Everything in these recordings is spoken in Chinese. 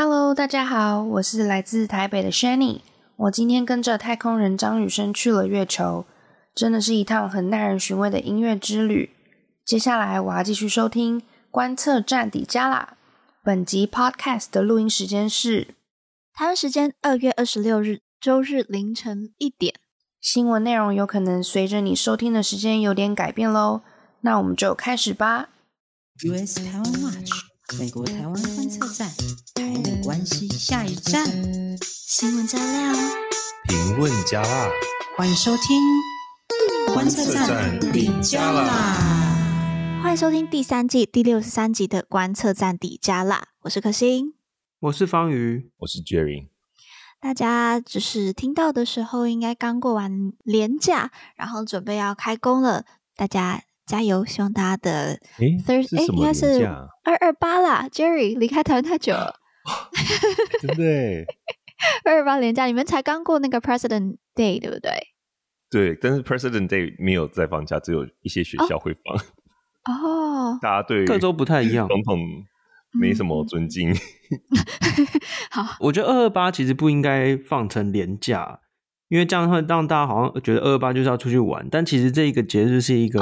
Hello，大家好，我是来自台北的 Shanny。我今天跟着太空人张雨生去了月球，真的是一趟很耐人寻味的音乐之旅。接下来我要继续收听观测站底加啦。本集 Podcast 的录音时间是台湾时间二月二十六日周日凌晨一点。新闻内容有可能随着你收听的时间有点改变喽。那我们就开始吧。US 台湾 Watch 美国台湾观测站，台美关系下一站，新闻加料，评论加辣，欢迎收听观测站底加辣，欢迎收听第三季第六十三集的观测站底加辣，我是可心，我是方瑜，我是 Jerry。大家只是听到的时候，应该刚过完年假，然后准备要开工了，大家。加油！希望大家的哎，应该是二二八啦。Jerry 离开台湾太久了，真的。二二八连假，你们才刚过那个 President Day，对不对？对，但是 President Day 没有在放假，只有一些学校会放。哦，大家对各州不太一样，总统没什么尊敬。好，我觉得二二八其实不应该放成连假。因为这样会让大家好像觉得二二八就是要出去玩，但其实这一个节日是一个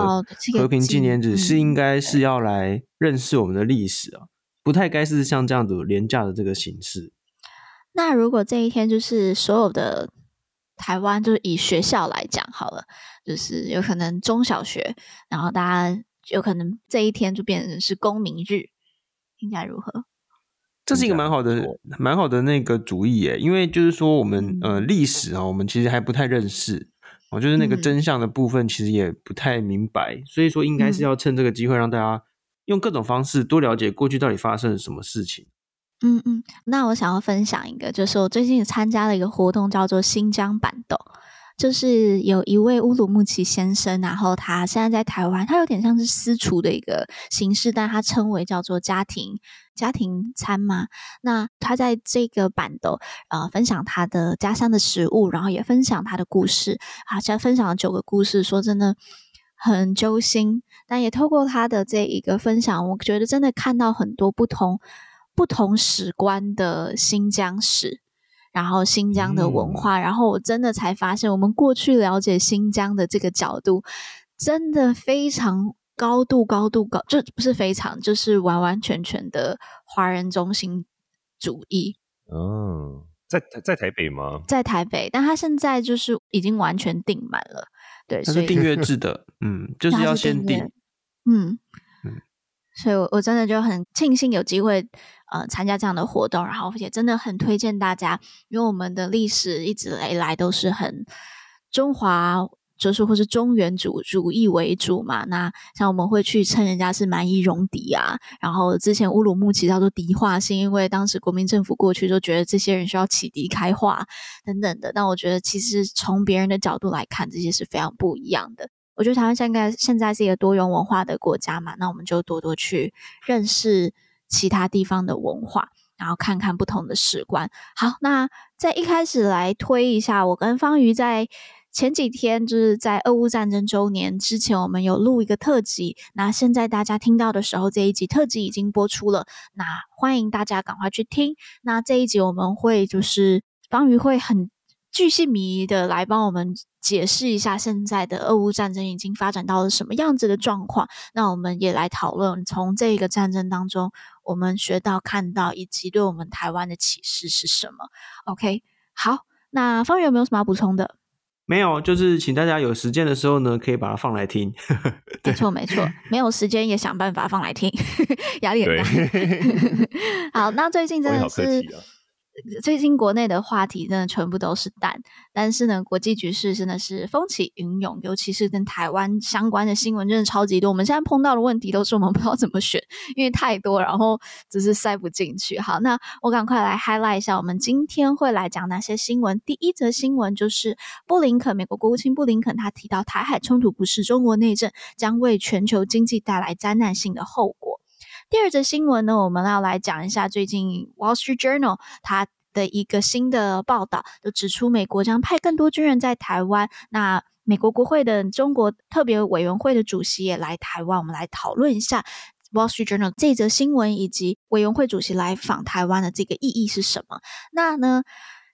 和平纪念日，哦、是应该是要来认识我们的历史啊，不太该是像这样子廉价的这个形式。那如果这一天就是所有的台湾，就是以学校来讲好了，就是有可能中小学，然后大家有可能这一天就变成是公民日，应该如何？这是一个蛮好的、蛮好的那个主意耶，因为就是说我们呃历史啊，我们其实还不太认识，哦，就是那个真相的部分其实也不太明白，所以说应该是要趁这个机会让大家用各种方式多了解过去到底发生了什么事情。嗯嗯，那我想要分享一个，就是我最近参加了一个活动，叫做新疆板豆。就是有一位乌鲁木齐先生，然后他现在在台湾，他有点像是私厨的一个形式，但他称为叫做家庭家庭餐嘛。那他在这个板的呃分享他的家乡的食物，然后也分享他的故事，好像分享了九个故事，说真的很揪心。但也透过他的这一个分享，我觉得真的看到很多不同不同史观的新疆史。然后新疆的文化，嗯，然后我真的才发现，我们过去了解新疆的这个角度，真的非常高度、高度高，就不是非常，就是完完全全的华人中心主义。嗯，在在台北吗？在台北，但他现在就是已经完全订满了。对，所以订阅制的，嗯，就是要先订。嗯嗯，所以我我真的就很庆幸有机会。呃，参加这样的活动，然后而且真的很推荐大家，因为我们的历史一直以来都是很中华，就是或是中原主主义为主嘛。那像我们会去称人家是蛮夷戎狄啊，然后之前乌鲁木齐叫做狄化，是因为当时国民政府过去就觉得这些人需要启迪开化等等的。但我觉得其实从别人的角度来看，这些是非常不一样的。我觉得台湾现在现在是一个多元文化的国家嘛，那我们就多多去认识。其他地方的文化，然后看看不同的史观。好，那在一开始来推一下，我跟方瑜在前几天就是在俄乌战争周年之前，我们有录一个特辑。那现在大家听到的时候，这一集特辑已经播出了。那欢迎大家赶快去听。那这一集我们会就是方瑜会很。巨细靡遗的来帮我们解释一下现在的俄乌战争已经发展到了什么样子的状况。那我们也来讨论从这个战争当中我们学到、看到以及对我们台湾的启示是什么。OK，好，那方圆有没有什么要补充的？没有，就是请大家有时间的时候呢，可以把它放来听。没错，没错，没有时间也想办法放来听，压力很大。好，那最近真的是。最近国内的话题真的全部都是蛋，但是呢，国际局势真的是风起云涌，尤其是跟台湾相关的新闻真的超级多。我们现在碰到的问题都是我们不知道怎么选，因为太多，然后只是塞不进去。好，那我赶快来 highlight 一下，我们今天会来讲哪些新闻。第一则新闻就是布林肯，美国国务卿布林肯他提到，台海冲突不是中国内政，将为全球经济带来灾难性的后果。第二则新闻呢，我们要来讲一下最近《Wall Street Journal》它的一个新的报道，就指出美国将派更多军人在台湾。那美国国会的中国特别委员会的主席也来台湾，我们来讨论一下 Wall Street Journal 这则新闻以及委员会主席来访台湾的这个意义是什么？那呢，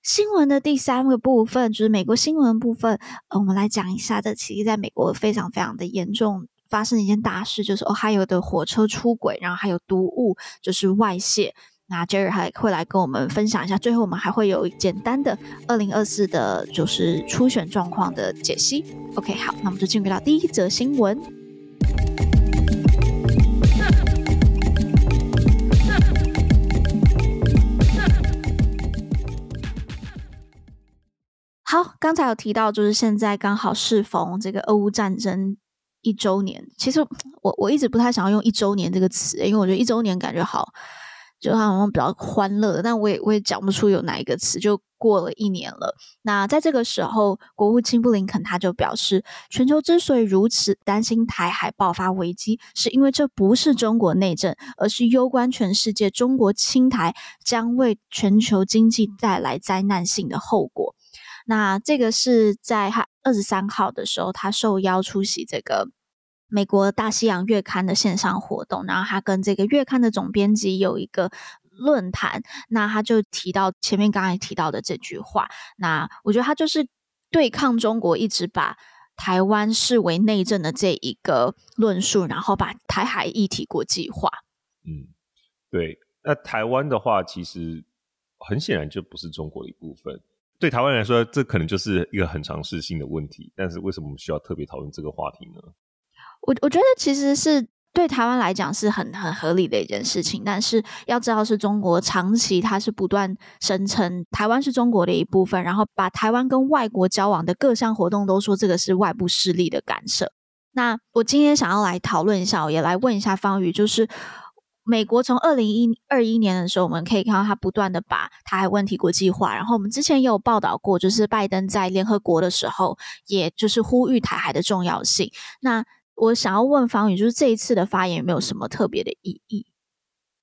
新闻的第三个部分就是美国新闻部分，呃，我们来讲一下。这其实在美国非常非常的严重，发生一件大事，就是 Ohio 的火车出轨，然后还有毒物就是外泄。那 Jerry 还会来跟我们分享一下。最后，我们还会有简单的二零二四的，就是初选状况的解析。OK，好，那我们就进入到第一则新闻。好，刚才有提到，就是现在刚好适逢这个俄乌战争一周年。其实我我一直不太想要用“一周年”这个词，因为我觉得“一周年”感觉好，就好像比较欢乐的。但我也我也讲不出有哪一个词，就过了一年了。那在这个时候，国务卿布林肯他就表示，全球之所以如此担心台海爆发危机，是因为这不是中国内政，而是攸关全世界。中国侵台将为全球经济带来灾难性的后果。那这个是在他二十三号的时候，他受邀出席这个美国大西洋月刊的线上活动，然后他跟这个月刊的总编辑有一个论坛，那他就提到前面刚才提到的这句话，那我觉得他就是对抗中国一直把台湾视为内政的这一个论述，然后把台海议题国际化。嗯，对，那台湾的话，其实很显然就不是中国的一部分。对台湾来说，这可能就是一个很常识性的问题。但是为什么我们需要特别讨论这个话题呢？我我觉得其实是对台湾来讲是很很合理的一件事情。但是要知道，是中国长期它是不断声称台湾是中国的一部分，然后把台湾跟外国交往的各项活动都说这个是外部势力的干涉。那我今天想要来讨论一下，也来问一下方宇，就是。美国从二零一二一年的时候，我们可以看到他不断的把台海问题国际化。然后我们之前也有报道过，就是拜登在联合国的时候，也就是呼吁台海的重要性。那我想要问方宇，就是这一次的发言有没有什么特别的意义？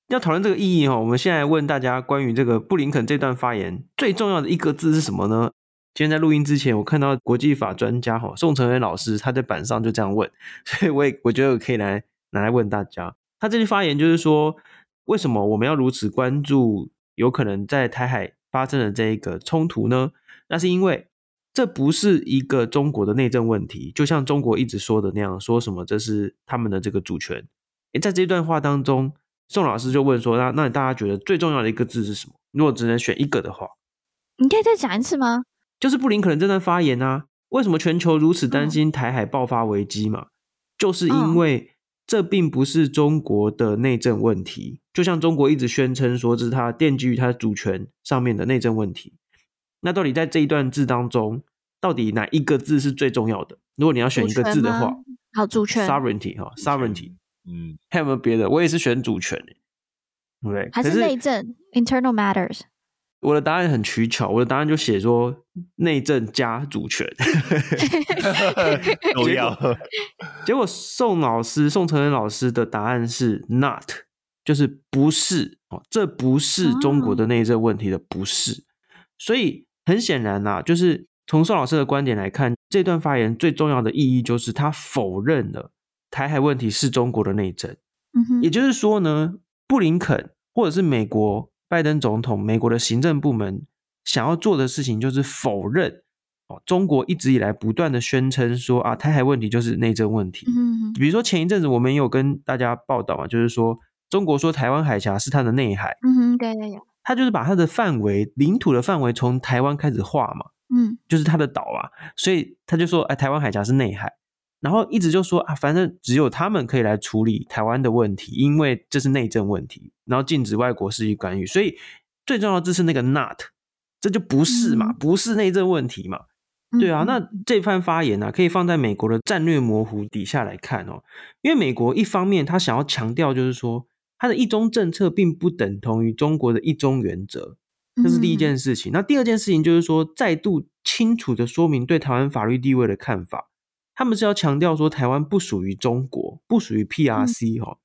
要讨论这个意义哈，我们现在问大家，关于这个布林肯这段发言最重要的一个字是什么呢？今天在录音之前，我看到国际法专家哈宋承恩老师他在板上就这样问，所以我也我觉得我可以来拿来问大家。他这句发言就是说，为什么我们要如此关注有可能在台海发生的这一个冲突呢？那是因为这不是一个中国的内政问题，就像中国一直说的那样，说什么这是他们的这个主权。诶，在这段话当中，宋老师就问说，那那大家觉得最重要的一个字是什么？如果只能选一个的话，你可以再讲一次吗？就是布林肯这段发言啊，为什么全球如此担心台海爆发危机嘛？就是因为。这并不是中国的内政问题，就像中国一直宣称说这是它奠基于它的主权上面的内政问题。那到底在这一段字当中，到底哪一个字是最重要的？如果你要选一个字的话，好，主权，sovereignty 哈，sovereignty，嗯，还有没有别的？我也是选主权，对，还是内政，internal matters。我的答案很取巧，我的答案就写说内政加主权 都要。结果宋老师宋承恩老师的答案是 not，就是不是哦，这不是中国的内政问题的不是。所以很显然呐、啊，就是从宋老师的观点来看，这段发言最重要的意义就是他否认了台海问题是中国的内政。嗯哼，也就是说呢，布林肯或者是美国。拜登总统、美国的行政部门想要做的事情，就是否认哦，中国一直以来不断的宣称说啊，台海问题就是内政问题。嗯，比如说前一阵子我们也有跟大家报道嘛，就是说中国说台湾海峡是它的内海。嗯哼，对对对，他就是把它的范围、领土的范围从台湾开始画嘛。嗯，就是它的岛啊，所以他就说，哎，台湾海峡是内海。然后一直就说啊，反正只有他们可以来处理台湾的问题，因为这是内政问题。然后禁止外国势力干预，所以最重要的字是那个 not，这就不是嘛，不是内政问题嘛。对啊，那这番发言呢、啊，可以放在美国的战略模糊底下来看哦。因为美国一方面他想要强调，就是说他的一中政策并不等同于中国的一中原则，这是第一件事情。那第二件事情就是说，再度清楚的说明对台湾法律地位的看法。他们是要强调说，台湾不属于中国，不属于 PRC 哈、嗯，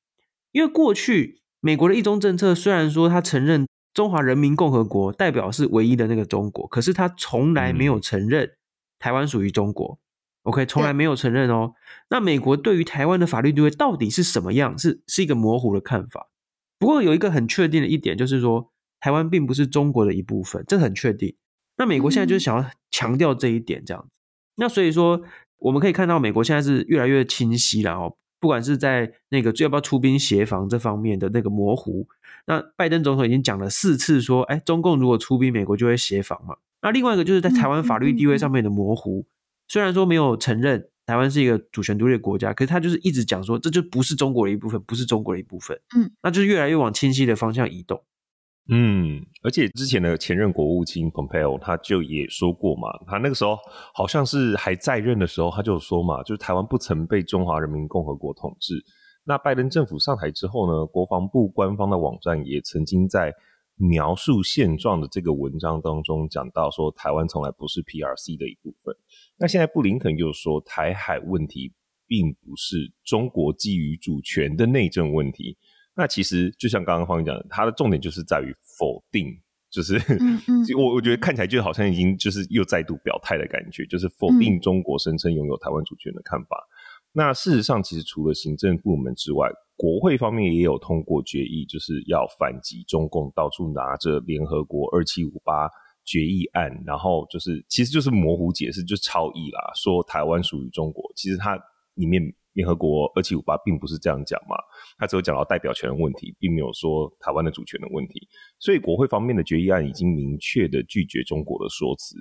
因为过去美国的一中政策虽然说他承认中华人民共和国代表是唯一的那个中国，可是他从来没有承认台湾属于中国。OK，从来没有承认哦。那美国对于台湾的法律地位到底是什么样？是是一个模糊的看法。不过有一个很确定的一点，就是说台湾并不是中国的一部分，这很确定。那美国现在就是想要强调这一点，这样子。那所以说，我们可以看到美国现在是越来越清晰了哦。不管是在那个要不要出兵协防这方面的那个模糊，那拜登总统已经讲了四次说，哎，中共如果出兵，美国就会协防嘛。那另外一个就是在台湾法律地位上面的模糊，虽然说没有承认台湾是一个主权独立的国家，可是他就是一直讲说，这就不是中国的一部分，不是中国的一部分。嗯，那就是越来越往清晰的方向移动。嗯，而且之前的前任国务卿 Pompeo 他就也说过嘛，他那个时候好像是还在任的时候，他就说嘛，就是台湾不曾被中华人民共和国统治。那拜登政府上台之后呢，国防部官方的网站也曾经在描述现状的这个文章当中讲到说，台湾从来不是 PRC 的一部分。那现在布林肯又说，台海问题并不是中国基于主权的内政问题。那其实就像刚刚方讲的，他的重点就是在于否定，就是嗯 嗯我我觉得看起来就好像已经就是又再度表态的感觉，就是否定中国声称拥有台湾主权的看法。嗯、那事实上，其实除了行政部门之外，国会方面也有通过决议，就是要反击中共到处拿着联合国二七五八决议案，然后就是其实就是模糊解释，就超译啦，说台湾属于中国。其实它里面。联合国二七五八并不是这样讲嘛，他只有讲到代表权的问题，并没有说台湾的主权的问题，所以国会方面的决议案已经明确的拒绝中国的说辞。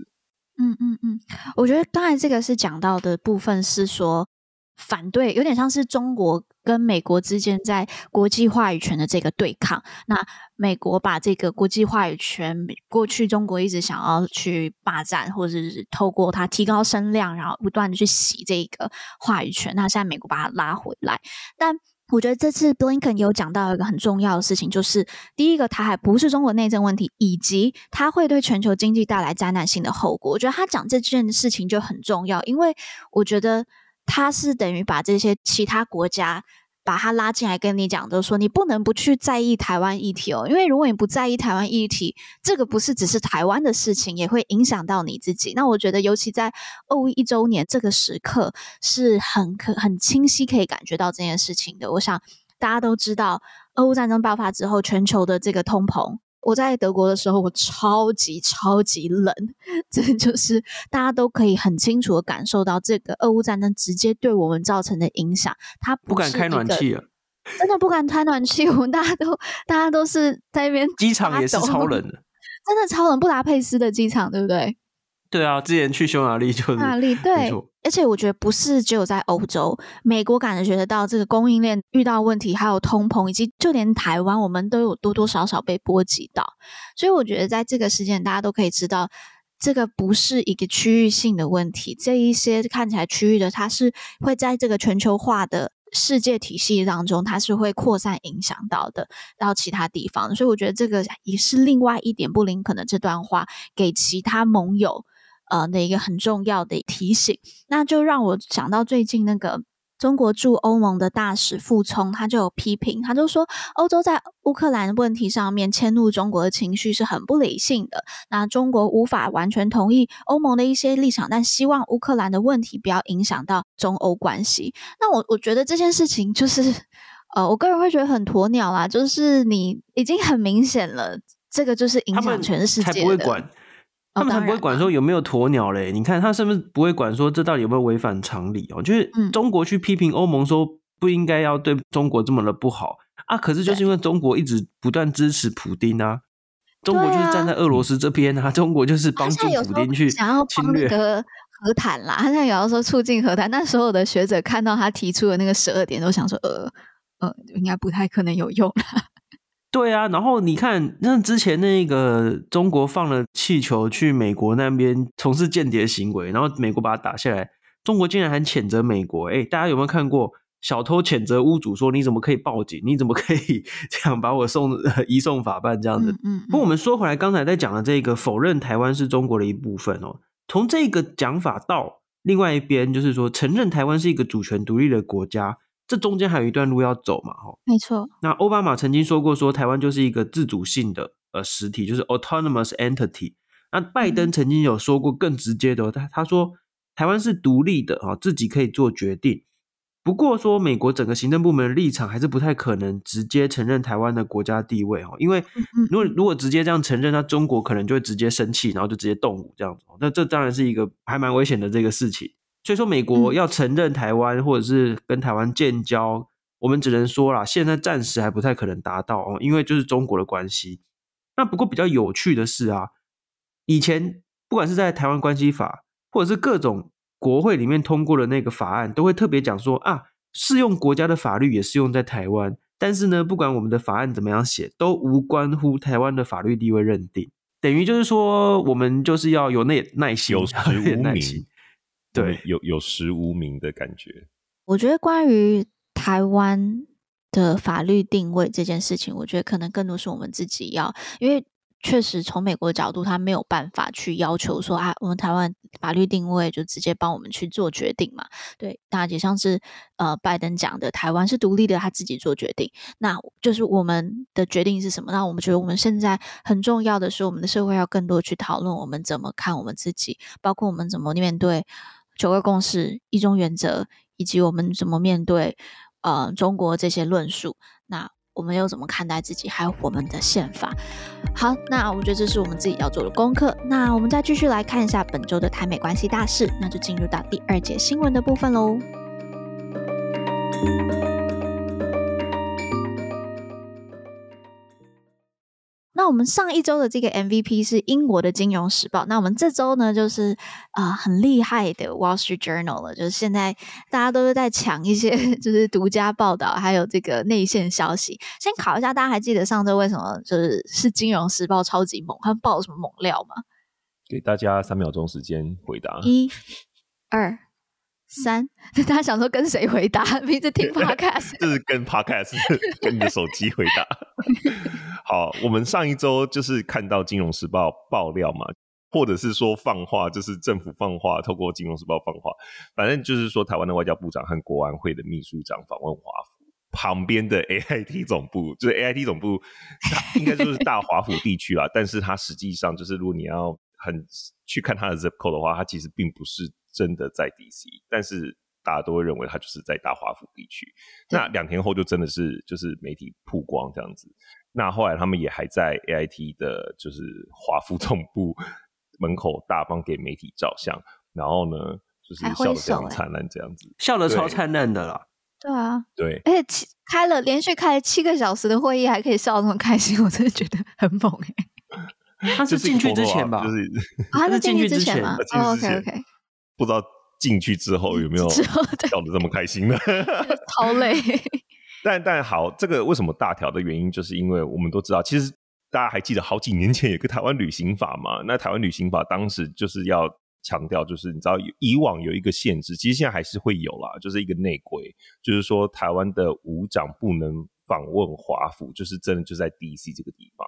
嗯嗯嗯，我觉得刚才这个是讲到的部分是说。反对有点像是中国跟美国之间在国际话语权的这个对抗。那美国把这个国际话语权，过去中国一直想要去霸占，或者是透过它提高声量，然后不断的去洗这个话语权。那现在美国把它拉回来，但我觉得这次 Blinken 有讲到一个很重要的事情，就是第一个，台海不是中国内政问题，以及它会对全球经济带来灾难性的后果。我觉得他讲这件事情就很重要，因为我觉得。他是等于把这些其他国家把他拉进来跟你讲，都说你不能不去在意台湾议题哦，因为如果你不在意台湾议题，这个不是只是台湾的事情，也会影响到你自己。那我觉得，尤其在俄乌一周年这个时刻，是很可很清晰可以感觉到这件事情的。我想大家都知道，俄乌战争爆发之后，全球的这个通膨。我在德国的时候，我超级超级冷，这就是大家都可以很清楚的感受到这个俄乌战争直接对我们造成的影响。他不，不敢开暖气了，真的不敢开暖气。我们大家都大家都是在那边，机场也是超冷 的，真的超冷。布达佩斯的机场，对不对？对啊，之前去匈牙利就是匈牙利，对，而且我觉得不是只有在欧洲，美国感觉得到这个供应链遇到问题，还有通膨，以及就连台湾，我们都有多多少少被波及到。所以我觉得在这个时间，大家都可以知道，这个不是一个区域性的问题，这一些看起来区域的，它是会在这个全球化的世界体系当中，它是会扩散影响到的，到其他地方。所以我觉得这个也是另外一点，布林肯的这段话给其他盟友。呃，的一个很重要的提醒，那就让我想到最近那个中国驻欧盟的大使傅聪，他就有批评，他就说欧洲在乌克兰问题上面迁怒中国的情绪是很不理性的。那中国无法完全同意欧盟的一些立场，但希望乌克兰的问题不要影响到中欧关系。那我我觉得这件事情就是，呃，我个人会觉得很鸵鸟啦，就是你已经很明显了，这个就是影响全世界的。他们才不会管说有没有鸵鸟嘞，你看他是不是不会管说这到底有没有违反常理哦？就是中国去批评欧盟说不应该要对中国这么的不好啊，可是就是因为中国一直不断支持普丁啊，中国就是站在俄罗斯这边啊，中国就是帮助普丁去想要帮那个和谈啦，他现在有要说促进和谈，但所有的学者看到他提出的那个十二点，都想说呃呃，应该不太可能有用啦。对啊，然后你看，那之前那个中国放了气球去美国那边从事间谍行为，然后美国把它打下来，中国竟然还谴责美国。哎，大家有没有看过小偷谴责屋主说：“你怎么可以报警？你怎么可以 这样把我送 移送法办？”这样子。嗯，嗯，嗯。不过我们说回来，刚才在讲的这个否认台湾是中国的一部分哦，从这个讲法到另外一边，就是说承认台湾是一个主权独立的国家。这中间还有一段路要走嘛，哈，没错。那奥巴马曾经说过，说台湾就是一个自主性的呃实体，就是 autonomous entity。那拜登曾经有说过更直接的，他他说台湾是独立的啊，自己可以做决定。不过说，美国整个行政部门的立场还是不太可能直接承认台湾的国家地位哈，因为如果如果直接这样承认，那中国可能就会直接生气，然后就直接动武这样子。那这当然是一个还蛮危险的这个事情。所以说，美国要承认台湾或者是跟台湾建交，我们只能说啦，现在暂时还不太可能达到哦，因为就是中国的关系。那不过比较有趣的是啊，以前不管是在台湾关系法，或者是各种。国会里面通过的那个法案都会特别讲说啊，适用国家的法律也适用在台湾。但是呢，不管我们的法案怎么样写，都无关乎台湾的法律地位认定。等于就是说，我们就是要有那耐心，有实无名，对，有有实无名的感觉。我觉得关于台湾的法律定位这件事情，我觉得可能更多是我们自己要，因为。确实，从美国的角度，他没有办法去要求说啊，我们台湾法律定位就直接帮我们去做决定嘛。对，大家也像是呃拜登讲的，台湾是独立的，他自己做决定。那就是我们的决定是什么？那我们觉得我们现在很重要的是，我们的社会要更多去讨论我们怎么看我们自己，包括我们怎么面对九二共识、一中原则，以及我们怎么面对呃中国这些论述。那我们又怎么看待自己？还有我们的宪法。好，那我觉得这是我们自己要做的功课。那我们再继续来看一下本周的台美关系大事，那就进入到第二节新闻的部分喽。那我们上一周的这个 MVP 是英国的《金融时报》，那我们这周呢，就是啊、呃、很厉害的《Wall Street Journal》了，就是现在大家都是在抢一些 就是独家报道，还有这个内线消息。先考一下，大家还记得上周为什么就是是《金融时报》超级猛，他们爆了什么猛料吗？给大家三秒钟时间回答。一、二。三，大家想说跟谁回答？名字听 podcast，就是跟 podcast，跟你的手机回答。好，我们上一周就是看到《金融时报》爆料嘛，或者是说放话，就是政府放话，透过《金融时报》放话，反正就是说台湾的外交部长和国安会的秘书长访问华府旁边的 AIT 总部，就是 AIT 总部，它应该就是大华府地区啦，但是它实际上就是如果你要很去看它的 zip code 的话，它其实并不是。真的在 DC，但是大家都会认为他就是在大华府地区。那两天后就真的是就是媒体曝光这样子。那后来他们也还在 AIT 的，就是华府总部门口大方给媒体照相，然后呢就是笑得非常灿烂这样子，笑得超灿烂的啦。对啊，对，而且七开了连续开了七个小时的会议，还可以笑得这么开心，我真的觉得很猛哎。他是进去之前吧？就是他是进去之前吗？OK OK。不知道进去之后有没有笑得这么开心呢？好累。但但好，这个为什么大条的原因，就是因为我们都知道，其实大家还记得好几年前有个台湾旅行法嘛？那台湾旅行法当时就是要强调，就是你知道以往有一个限制，其实现在还是会有啦，就是一个内规，就是说台湾的武长不能访问华府，就是真的就在 DC 这个地方。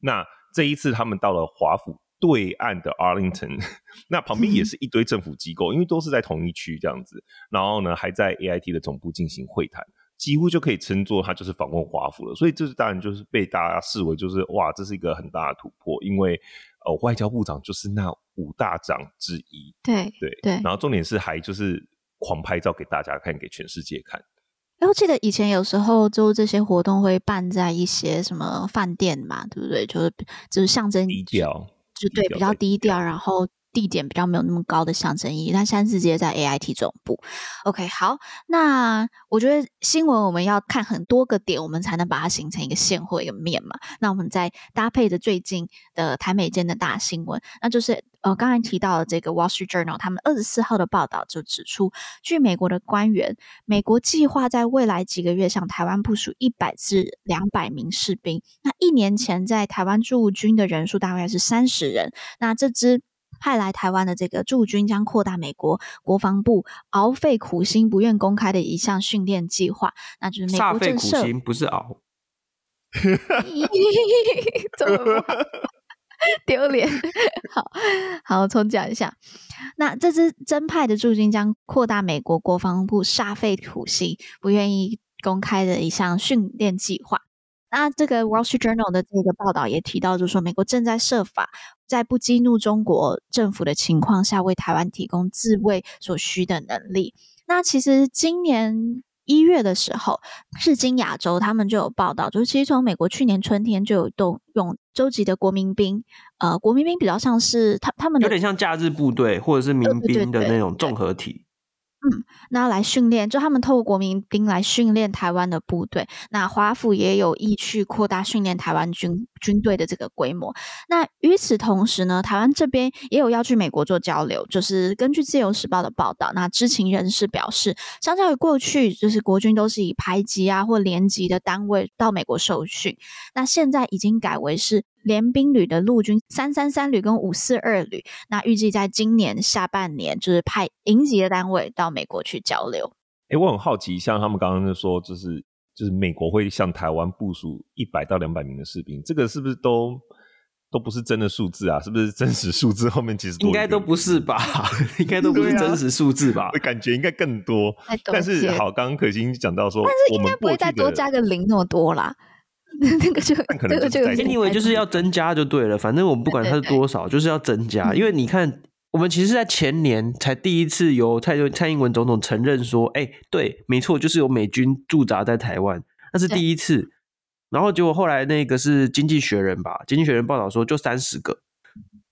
那这一次他们到了华府。对岸的 Arlington，那旁边也是一堆政府机构，因为都是在同一区这样子。然后呢，还在 AIT 的总部进行会谈，几乎就可以称作他就是访问华府了。所以这是当然就是被大家视为就是哇，这是一个很大的突破，因为呃外交部长就是那五大长之一。对对对。然后重点是还就是狂拍照给大家看，给全世界看。哎，我记得以前有时候就这些活动会办在一些什么饭店嘛，对不对？就是就是象征低调。就对，比较低调，然后地点比较没有那么高的象征意义。但现在直接在 AIT 总部。OK，好，那我觉得新闻我们要看很多个点，我们才能把它形成一个线或一个面嘛。那我们再搭配着最近的台美间的大新闻，那就是呃刚才提到的这个 Wall Street Journal，他们二十四号的报道就指出，据美国的官员，美国计划在未来几个月向台湾部署一百至两百名士兵。那一年前在台湾驻军的人数大概是三十人，那这支。派来台湾的这个驻军将扩大美国国防部熬费苦心不愿公开的一项训练计划，那就是美国正式。煞费苦心不是熬，怎么？丢脸。好好重讲一下，那这支增派的驻军将扩大美国国防部煞费苦心不愿意公开的一项训练计划。那这个《Wall Street Journal》的这个报道也提到，就是说美国正在设法在不激怒中国政府的情况下，为台湾提供自卫所需的能力。那其实今年一月的时候，世经亚洲他们就有报道，就是其实从美国去年春天就有动用洲际的国民兵，呃，国民兵比较像是他他们的有点像假日部队或者是民兵的那种综合体。嗯，那来训练，就他们透过国民兵来训练台湾的部队。那华府也有意去扩大训练台湾军军队的这个规模。那与此同时呢，台湾这边也有要去美国做交流。就是根据自由时报的报道，那知情人士表示，相较于过去，就是国军都是以排级啊或连级的单位到美国受训，那现在已经改为是。联兵旅的陆军三三三旅跟五四二旅，那预计在今年下半年就是派营级的单位到美国去交流。哎、我很好奇，像他们刚刚就说，就是就是美国会向台湾部署一百到两百名的士兵，这个是不是都都不是真的数字啊？是不是真实数字后面其实 应该都不是吧？应该都不是真实数字吧？我感觉应该更多。但是好，刚刚可心讲到说，但是应该不会再多加个零那么多啦。那个就可能就你以为就是要增加就对了，反正我们不管它是多少，就是要增加。因为你看，我们其实在前年才第一次由蔡蔡英文总统承认说，哎，对，没错，就是有美军驻扎在台湾，那是第一次。然后结果后来那个是经济学人吧，经济学人报道说就三十个，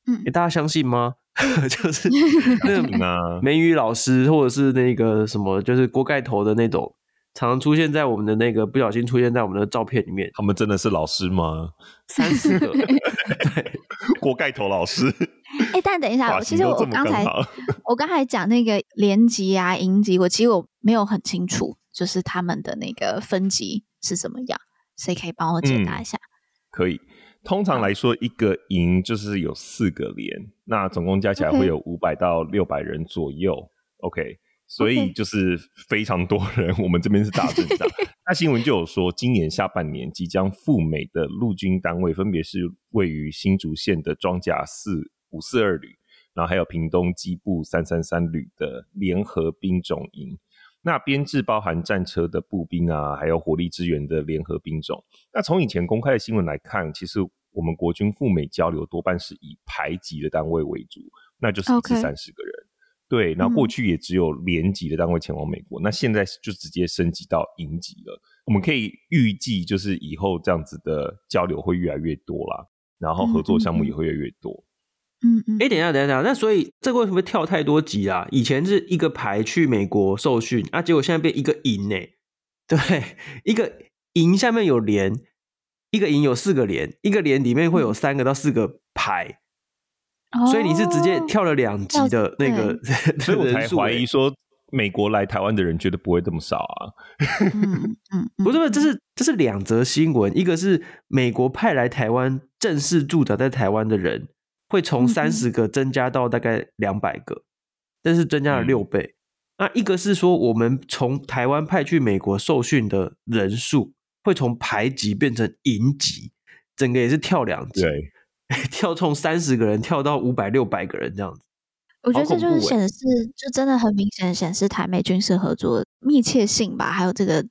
嗯，大家相信吗？就是 那个美语老师或者是那个什么，就是锅盖头的那种。常常出现在我们的那个不小心出现在我们的照片里面，他们真的是老师吗？三四个，对，锅盖头老师。哎、欸，但等一下，其实我刚才我刚才讲那个连级啊、营级，我其实我没有很清楚，就是他们的那个分级是怎么样，谁可以帮我解答一下？嗯、可以，通常来说，一个营就是有四个连，那总共加起来会有五百到六百人左右。OK。所以就是非常多人我们这边是大阵仗。那新闻就有说，今年下半年即将赴美的陆军单位，分别是位于新竹县的装甲四五四二旅，然后还有屏东机部三三三旅的联合兵种营。那编制包含战车的步兵啊，还有火力支援的联合兵种。那从以前公开的新闻来看，其实我们国军赴美交流多半是以排级的单位为主，那就是一次三十个人。Okay. 对，然后过去也只有连级的单位前往美国，嗯，那现在就直接升级到营级了。我们可以预计，就是以后这样子的交流会越来越多啦，然后合作项目也会越来越多。嗯嗯。哎，等一下，等一下，那所以这个为什么跳太多级啊？以前是一个排去美国受训啊，结果现在变一个营呢？对，一个营下面有连，一个营有四个连，一个连里面会有三个到四个排。所以你是直接跳了两级的那个，所以我才怀疑说美国来台湾的人绝对不会这么少啊。嗯 嗯，不是不是，这是这是两则新闻，一个是美国派来台湾正式驻扎在台湾的人会从三十个增加到大概两百个，但是增加了六倍。那一个是说我们从台湾派去美国受训的人数会从排级变成营级，整个也是跳两级。对。跳从三十个人跳到五百六百个人这样子，我觉得这就是显示，就真的很明显显示台美军事合作密切性吧，还有这个。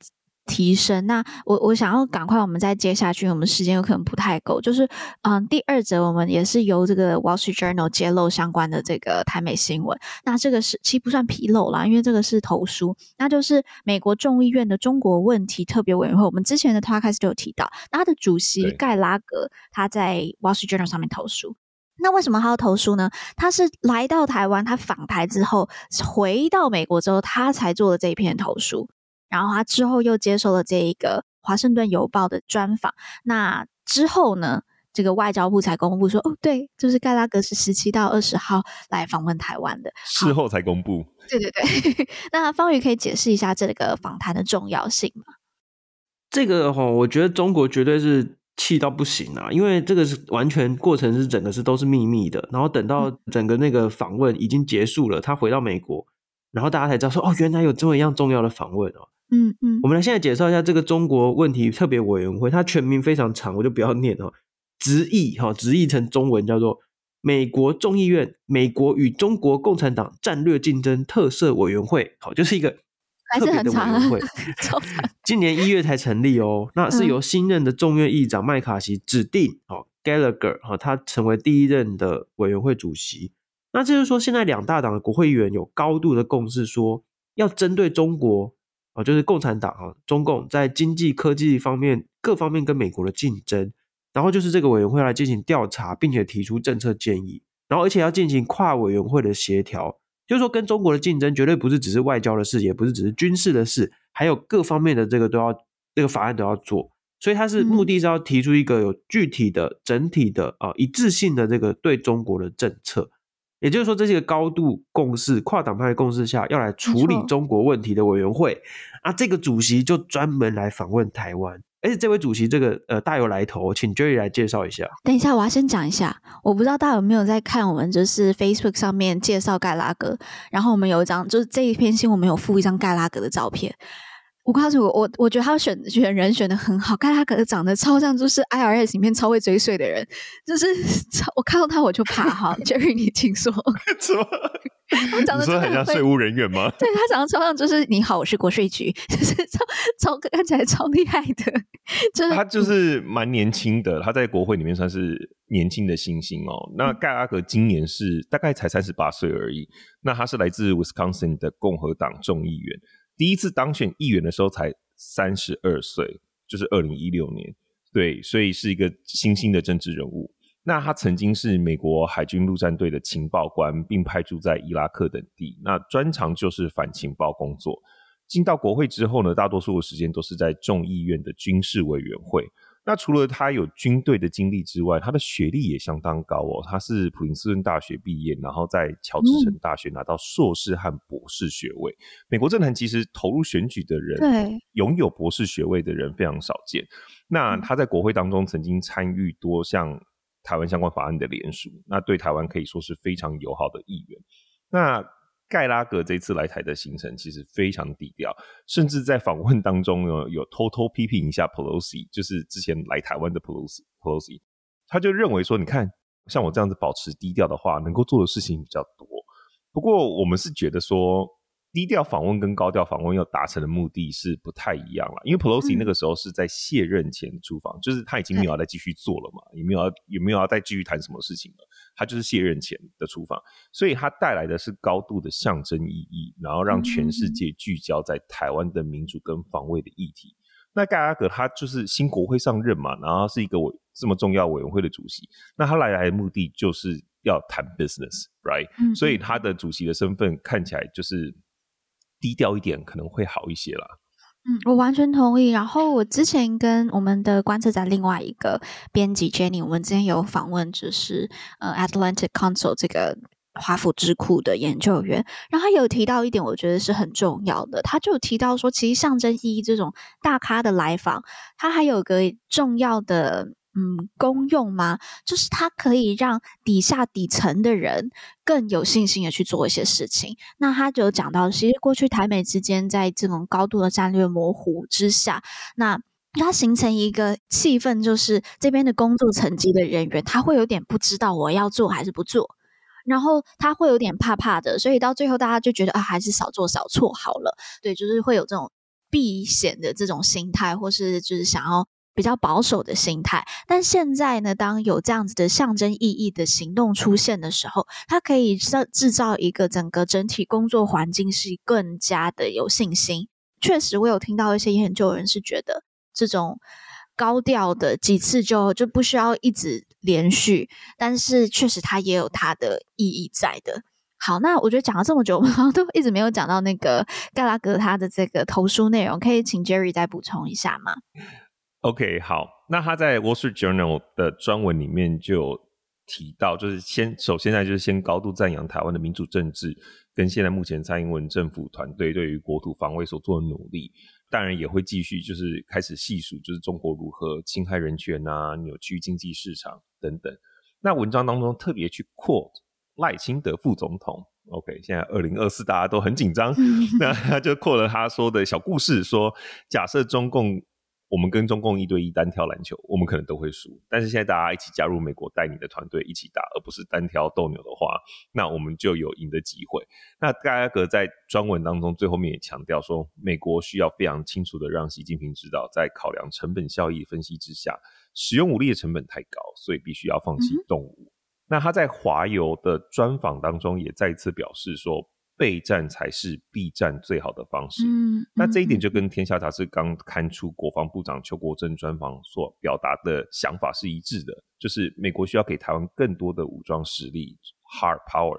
提升。那我我想要赶快，我们再接下去，我们时间有可能不太够。就是嗯，第二则我们也是由这个 Wall Street Journal 揭露相关的这个台美新闻。那这个是其实不算纰漏啦，因为这个是投书。那就是美国众议院的中国问题特别委员会，我们之前的 talk 开始就有提到，那他的主席盖拉格他在 Wall Street Journal 上面投书。那为什么他要投书呢？他是来到台湾，他访台之后回到美国之后，他才做了这一篇投书。然后他之后又接受了这一个《华盛顿邮报》的专访。那之后呢，这个外交部才公布说，哦，对，就是盖拉格是十七到二十号来访问台湾的。事后才公布。对对对。那方宇可以解释一下这个访谈的重要性吗？这个哈，我觉得中国绝对是气到不行啊，因为这个是完全过程是整个是都是秘密的。然后等到整个那个访问已经结束了，他回到美国，然后大家才知道说，哦，原来有这么一样重要的访问哦。嗯嗯，我们来现在介绍一下这个中国问题特别委员会，它全名非常长，我就不要念哦，直译哈，直译成中文叫做美国众议院美国与中国共产党战略竞争特色委员会，好，就是一个特别的委员会，今年一月才成立哦。那是由新任的众院议长麦卡锡指定哦，Gallagher 哈，他成为第一任的委员会主席。那就是说，现在两大党的国会议员有高度的共识，说要针对中国啊，就是共产党啊，中共在经济、科技方面各方面跟美国的竞争，然后就是这个委员会来进行调查，并且提出政策建议，然后而且要进行跨委员会的协调，就是说跟中国的竞争绝对不是只是外交的事，也不是只是军事的事，还有各方面的这个都要这个法案都要做，所以它是目的是要提出一个有具体的、整体的啊一致性的这个对中国的政策。也就是说，这是一个高度共识、跨党派共识下要来处理中国问题的委员会啊。这个主席就专门来访问台湾，而且这位主席这个呃大有来头，请 Jerry 来介绍一下。等一下，我要先讲一下，我不知道大家有没有在看我们就是 Facebook 上面介绍盖拉格，然后我们有一张就是这一篇新闻，我们有附一张盖拉格的照片。我告诉我，我我觉得他选选人选的很好，盖拉格长得超像，就是 IRS 里面超会追税的人，就是 我看到他我就怕哈。Jerry，你请说。什么？他长得真的很像税务人员吗？对，他长得超像，就是你好，我是国税局，就是超超看起来超厉害的。就是他就是蛮年轻的，他在国会里面算是年轻的新星哦。那盖拉格今年是大概才三十八岁而已，那他是来自 Wisconsin 的共和党众议员。第一次当选议员的时候才三十二岁，就是二零一六年，对，所以是一个新兴的政治人物。那他曾经是美国海军陆战队的情报官，并派驻在伊拉克等地，那专长就是反情报工作。进到国会之后呢，大多数的时间都是在众议院的军事委员会。那除了他有军队的经历之外，他的学历也相当高哦。他是普林斯顿大学毕业，然后在乔治城大学拿到硕士和博士学位。嗯、美国政坛其实投入选举的人，对，拥有博士学位的人非常少见。那他在国会当中曾经参与多项台湾相关法案的联署，那对台湾可以说是非常友好的议员。那盖拉格这次来台的行程其实非常低调，甚至在访问当中呢，有偷偷批评一下 Pelosi，就是之前来台湾的 Pelosi。Pelosi，他就认为说，你看像我这样子保持低调的话，能够做的事情比较多。不过我们是觉得说。低调访问跟高调访问要达成的目的是不太一样了，因为 Pelosi 那个时候是在卸任前出访，嗯、就是他已经没有要再继续做了嘛，也没有要也没有要再继续谈什么事情了，他就是卸任前的出访，所以他带来的是高度的象征意义，然后让全世界聚焦在台湾的民主跟防卫的议题。嗯、那盖阿格他就是新国会上任嘛，然后是一个委这么重要委员会的主席，那他来来的目的就是要谈 business，right？、嗯、所以他的主席的身份看起来就是。低调一点可能会好一些啦。嗯，我完全同意。然后我之前跟我们的观测站另外一个编辑 Jenny，我们之前有访问，就是呃 Atlantic Council 这个华府智库的研究员，然后他有提到一点，我觉得是很重要的。他就提到说，其实象征意义这种大咖的来访，他还有个重要的。嗯，功用吗？就是它可以让底下底层的人更有信心的去做一些事情。那他就讲到，其实过去台美之间在这种高度的战略模糊之下，那它形成一个气氛，就是这边的工作层级的人员，他会有点不知道我要做还是不做，然后他会有点怕怕的，所以到最后大家就觉得啊，还是少做少错好了。对，就是会有这种避险的这种心态，或是就是想要。比较保守的心态，但现在呢，当有这样子的象征意义的行动出现的时候，它可以制制造一个整个整体工作环境是更加的有信心。确实，我有听到一些研究人是觉得这种高调的几次就就不需要一直连续，但是确实它也有它的意义在的。好，那我觉得讲了这么久，好像都一直没有讲到那个盖拉格他的这个投书内容，可以请 Jerry 再补充一下吗？OK，好，那他在《Wall Street Journal》的专文里面就提到，就是先首先呢，就是先高度赞扬台湾的民主政治，跟现在目前蔡英文政府团队对于国土防卫所做的努力，当然也会继续就是开始细数，就是中国如何侵害人权啊、扭曲经济市场等等。那文章当中特别去 quote 赖清德副总统，OK，现在二零二四大家都很紧张，那他就 quote 了他说的小故事，说假设中共。我们跟中共一对一单挑篮球，我们可能都会输。但是现在大家一起加入美国带你的团队一起打，而不是单挑斗牛的话，那我们就有赢的机会。那盖拉格在专文当中最后面也强调说，美国需要非常清楚的让习近平知道，在考量成本效益分析之下，使用武力的成本太高，所以必须要放弃动武。嗯、那他在华邮的专访当中也再一次表示说。备战才是避战最好的方式。嗯，那这一点就跟《天下杂志》刚刊出国防部长邱国正专访所表达的想法是一致的，就是美国需要给台湾更多的武装实力 （hard power）。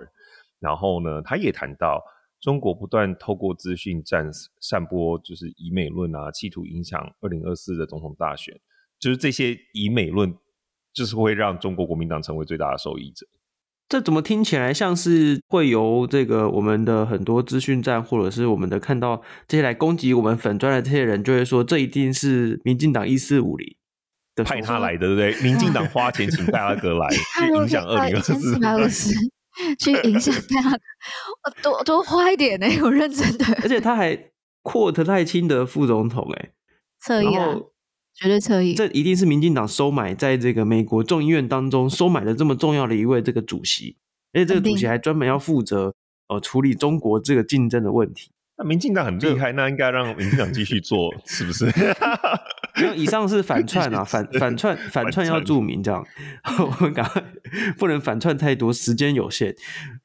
然后呢，他也谈到中国不断透过资讯战散播就是以美论啊，企图影响二零二四的总统大选，就是这些以美论，就是会让中国国民党成为最大的受益者。这怎么听起来像是会由这个我们的很多资讯站，或者是我们的看到这些来攻击我们粉砖的这些人，就会说这一定是民进党一四五零派他来的，对不对？民进党花钱请戴阿哥来 去影响二零二四，去影响戴阿哥，多多花一点呢，我认真的。而且他还 quote 赖清德副总统，哎，侧翼啊。绝对侧翼，这一定是民进党收买，在这个美国众议院当中收买了这么重要的一位这个主席，而且这个主席还专门要负责呃处理中国这个竞争的问题。那民进党很厉害，那应该让民进党继续做，是不是？以上是反串啊，反反串反串要注明这样，我们赶快不能反串太多，时间有限，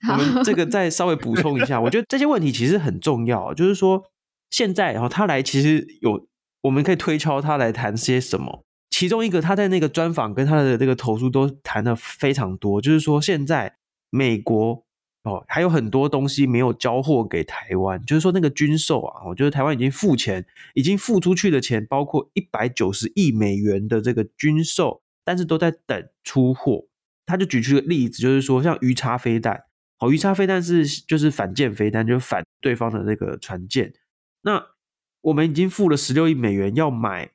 我们这个再稍微补充一下，我觉得这些问题其实很重要，就是说现在然后他来其实有。我们可以推敲他来谈些什么，其中一个他在那个专访跟他的这个投诉都谈的非常多，就是说现在美国哦还有很多东西没有交货给台湾，就是说那个军售啊，我觉得台湾已经付钱，已经付出去的钱包括一百九十亿美元的这个军售，但是都在等出货。他就举出个例子，就是说像鱼叉飞弹，哦鱼叉飞弹是就是反舰飞弹，就是反对方的那个船舰，那。我们已经付了十六亿美元要买，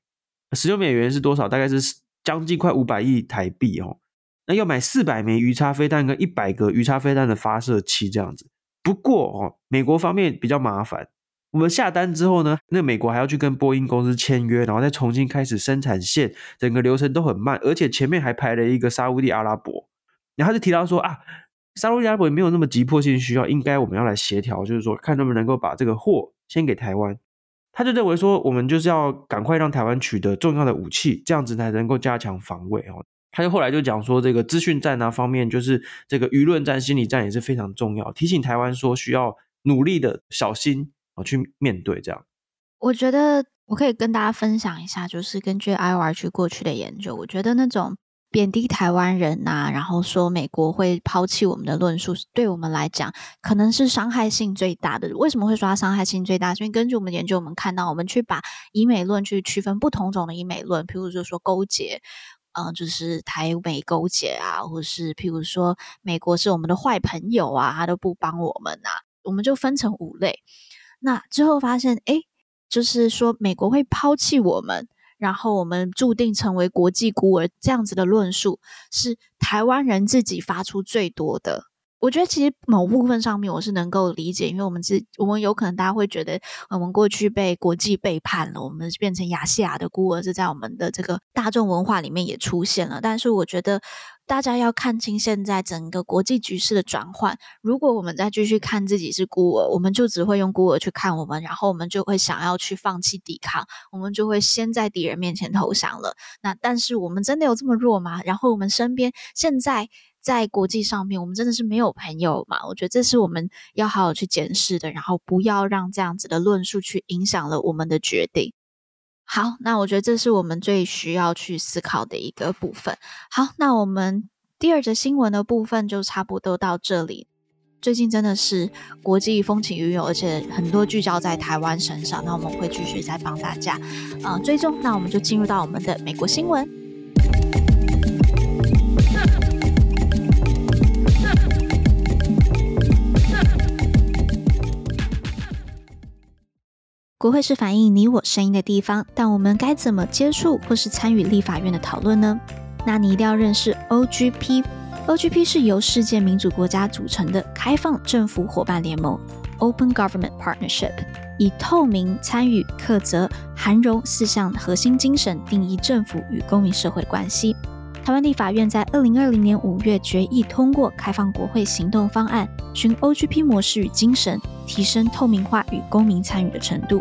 十六美元是多少？大概是将近快五百亿台币哦。那要买四百枚鱼叉飞弹跟一百个鱼叉飞弹的发射器这样子。不过哦，美国方面比较麻烦。我们下单之后呢，那美国还要去跟波音公司签约，然后再重新开始生产线，整个流程都很慢，而且前面还排了一个沙乌地阿拉伯。然后就提到说啊，沙乌地阿拉伯也没有那么急迫性需要，应该我们要来协调，就是说看能不能够把这个货先给台湾。他就认为说，我们就是要赶快让台湾取得重要的武器，这样子才能够加强防卫哦。他就后来就讲说，这个资讯战啊方面，就是这个舆论战、心理战也是非常重要，提醒台湾说需要努力的小心啊去面对这样。我觉得我可以跟大家分享一下，就是根据 IORG 过去的研究，我觉得那种。贬低台湾人呐、啊，然后说美国会抛弃我们的论述，对我们来讲可能是伤害性最大的。为什么会说它伤害性最大？因为根据我们研究，我们看到我们去把以美论去区分不同种的以美论，譬如就说勾结，嗯、就是台美勾结啊，或是譬如说美国是我们的坏朋友啊，他都不帮我们啊，我们就分成五类。那之后发现，诶，就是说美国会抛弃我们。然后我们注定成为国际孤儿，这样子的论述是台湾人自己发出最多的。我觉得其实某部分上面我是能够理解，因为我们是，我们有可能大家会觉得，我们过去被国际背叛了，我们变成亚细亚的孤儿，是在我们的这个大众文化里面也出现了。但是我觉得大家要看清现在整个国际局势的转换。如果我们再继续看自己是孤儿，我们就只会用孤儿去看我们，然后我们就会想要去放弃抵抗，我们就会先在敌人面前投降了。那但是我们真的有这么弱吗？然后我们身边现在。在国际上面，我们真的是没有朋友嘛？我觉得这是我们要好好去检视的，然后不要让这样子的论述去影响了我们的决定。好，那我觉得这是我们最需要去思考的一个部分。好，那我们第二则新闻的部分就差不多到这里。最近真的是国际风起云涌，而且很多聚焦在台湾身上。那我们会继续再帮大家啊、呃、追踪。那我们就进入到我们的美国新闻。国会是反映你我声音的地方，但我们该怎么接触或是参与立法院的讨论呢？那你一定要认识 OGP。OGP 是由世界民主国家组成的开放政府伙伴联盟。Open Government Partnership，以透明、参与、克责、涵容四项核心精神定义政府与公民社会关系。台湾立法院在二零二零年五月决议通过开放国会行动方案，循 OGP 模式与精神，提升透明化与公民参与的程度。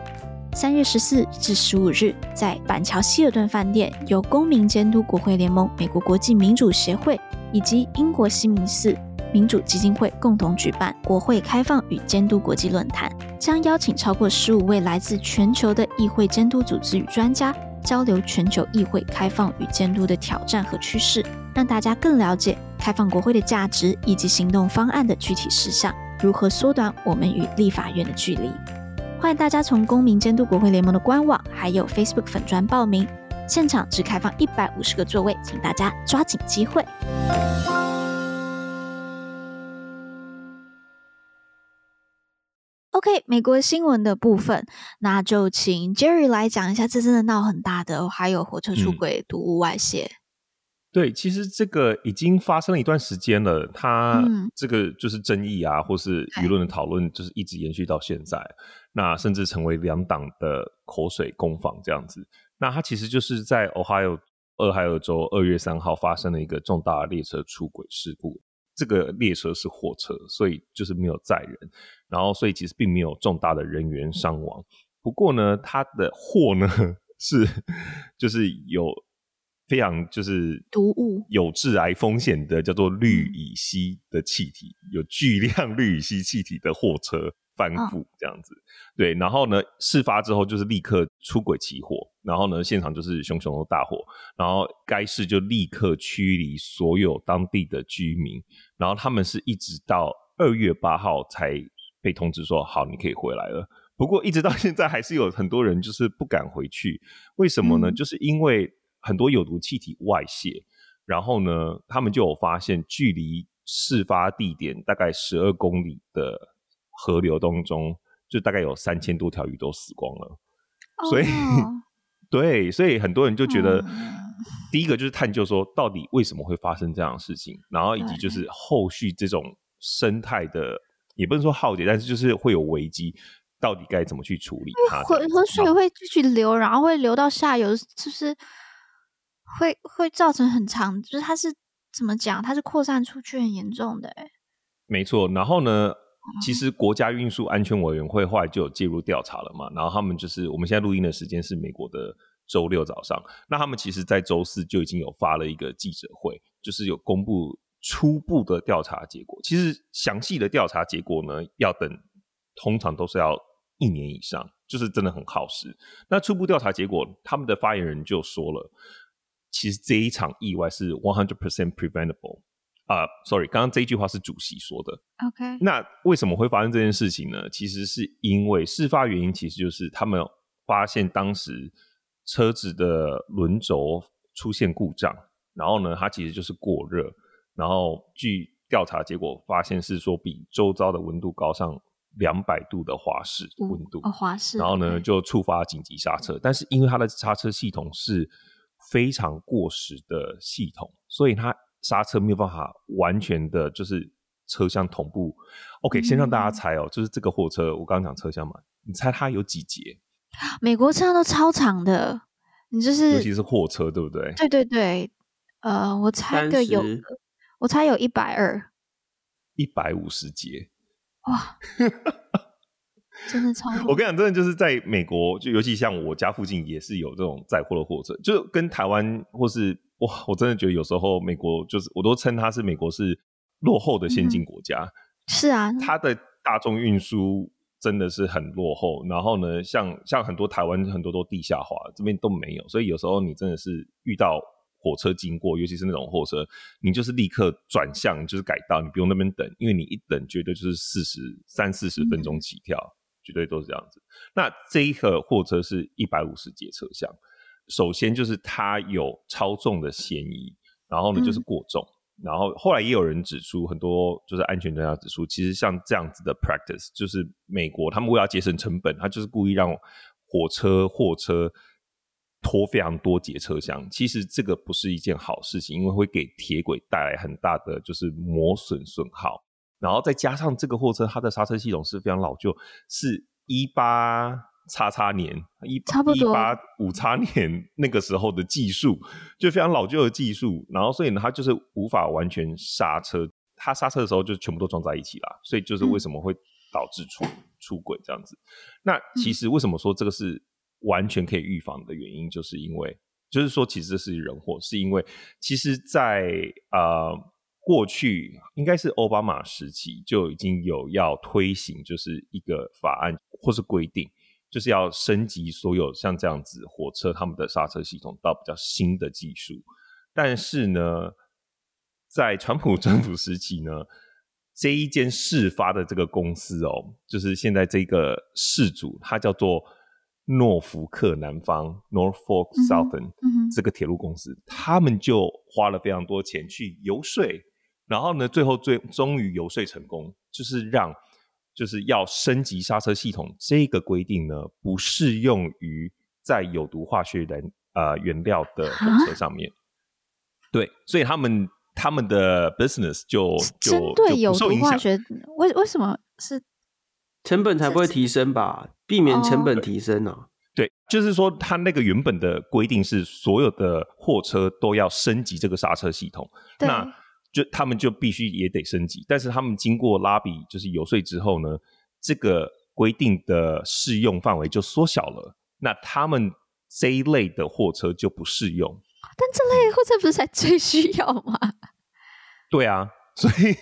三月十四至十五日，在板桥希尔顿饭店，由公民监督国会联盟、美国国际民主协会以及英国西敏寺民主基金会共同举办国会开放与监督国际论坛，将邀请超过十五位来自全球的议会监督组织与专家。交流全球议会开放与监督的挑战和趋势，让大家更了解开放国会的价值以及行动方案的具体事项，如何缩短我们与立法院的距离。欢迎大家从公民监督国会联盟的官网还有 Facebook 粉专报名，现场只开放一百五十个座位，请大家抓紧机会。OK，美国新闻的部分，那就请 Jerry 来讲一下，这真的闹很大的，还有火车出轨、毒物外泄。嗯。对，其实这个已经发生了一段时间了，它这个就是争议啊，嗯、或是舆论的讨论，就是一直延续到现在，那甚至成为两党的口水攻防这样子。那它其实就是在 Ohio 俄亥俄州二月三号发生了一个重大列车出轨事故。这个列车是货车，所以就是没有载人，然后所以其实并没有重大的人员伤亡。不过呢，它的货呢 是就是有非常就是毒物、有致癌风险的，叫做氯乙烯的气体，有巨量氯乙烯气体的货车。翻覆这样子，对，然后呢，事发之后就是立刻出轨起火，然后呢，现场就是熊熊的大火，然后该市就立刻驱离所有当地的居民，然后他们是一直到二月八号才被通知说好，你可以回来了。不过一直到现在还是有很多人就是不敢回去，为什么呢？嗯、就是因为很多有毒气体外泄，然后呢，他们就有发现距离事发地点大概十二公里的。河流当中，就大概有三千多条鱼都死光了，oh, 所以对，所以很多人就觉得，oh. 第一个就是探究说，到底为什么会发生这样的事情，然后以及就是后续这种生态的，也不能说浩劫，但是就是会有危机，到底该怎么去处理它？河河水会继续流，然后会流到下游，就是会会造成很长，就是它是怎么讲？它是扩散出去很严重的，哎，没错。然后呢？其实国家运输安全委员会后来就有介入调查了嘛，然后他们就是我们现在录音的时间是美国的周六早上，那他们其实在周四就已经有发了一个记者会，就是有公布初步的调查结果。其实详细的调查结果呢，要等，通常都是要一年以上，就是真的很耗时。那初步调查结果，他们的发言人就说了，其实这一场意外是 one hundred percent preventable。啊、uh，sorry，刚刚这一句话是主席说的。OK，那为什么会发生这件事情呢？其实是因为事发原因其实就是他们发现当时车子的轮轴出现故障，然后呢，它其实就是过热，然后据调查结果发现是说比周遭的温度高上两百度的华氏温度，哦，华氏，然后呢就触发紧急刹车，但是因为它的刹车系统是非常过时的系统，所以它。刹车没有办法完全的，就是车厢同步。OK，先让大家猜哦，就是这个货车，我刚刚讲车厢嘛，你猜它有几节？美国车厢都超长的，你就是尤其是货车，对不对？对对对，呃，我猜个有，我猜有一百二，一百五十节，哇，真的超。我跟你讲，真的就是在美国，就尤其像我家附近也是有这种载货的货车，就跟台湾或是。哇，我真的觉得有时候美国就是，我都称它是美国是落后的先进国家。嗯、是啊，它的大众运输真的是很落后。然后呢，像像很多台湾很多都地下化，这边都没有。所以有时候你真的是遇到火车经过，尤其是那种货车，你就是立刻转向，就是改道，你不用那边等，因为你一等绝对就是四十三四十分钟起跳，嗯，绝对都是这样子。那这一个货车是一百五十节车厢。首先就是它有超重的嫌疑，然后呢就是过重，嗯，然后后来也有人指出，很多就是安全专家指出，其实像这样子的 practice，就是美国他们为了节省成本，他就是故意让火车、货车拖非常多节车厢。其实这个不是一件好事情，因为会给铁轨带来很大的就是磨损损耗。然后再加上这个货车它的刹车系统是非常老旧，是一八叉叉年一一八五叉年 那个时候的技术，就非常老旧的技术，然后所以呢，它就是无法完全刹车，它刹车的时候就全部都撞在一起了，所以就是为什么会导致出、嗯、出轨这样子。那其实为什么说这个是完全可以预防的原因，就是因为。就是说，其实这是人祸，是因为其实在，在呃过去应该是奥巴马时期就已经有要推行，就是一个法案或是规定，就是要升级所有像这样子火车他们的刹车系统到比较新的技术。但是呢，在川普 政府时期呢，这一间事发的这个公司哦，就是现在这个事主，他叫做。诺福克南方 （Norfolk Southern）、嗯、这个铁路公司，他们就花了非常多钱去游说，然后呢，最后最终于游说成功，就是让就是要升级刹车系统这个规定呢，不适用于在有毒化学燃呃原料的火车上面。对，所以他们他们的 business 就就针对有毒化学，为为什么是？成本才不会提升吧？避免成本提升呢、啊？对，就是说，它那个原本的规定是，所有的货车都要升级这个刹车系统，那就他们就必须也得升级。但是他们经过拉比，就是游说之后呢，这个规定的适用范围就缩小了。那他们这一类的货车就不适用。但这类货车不是才最需要吗？对啊。所以.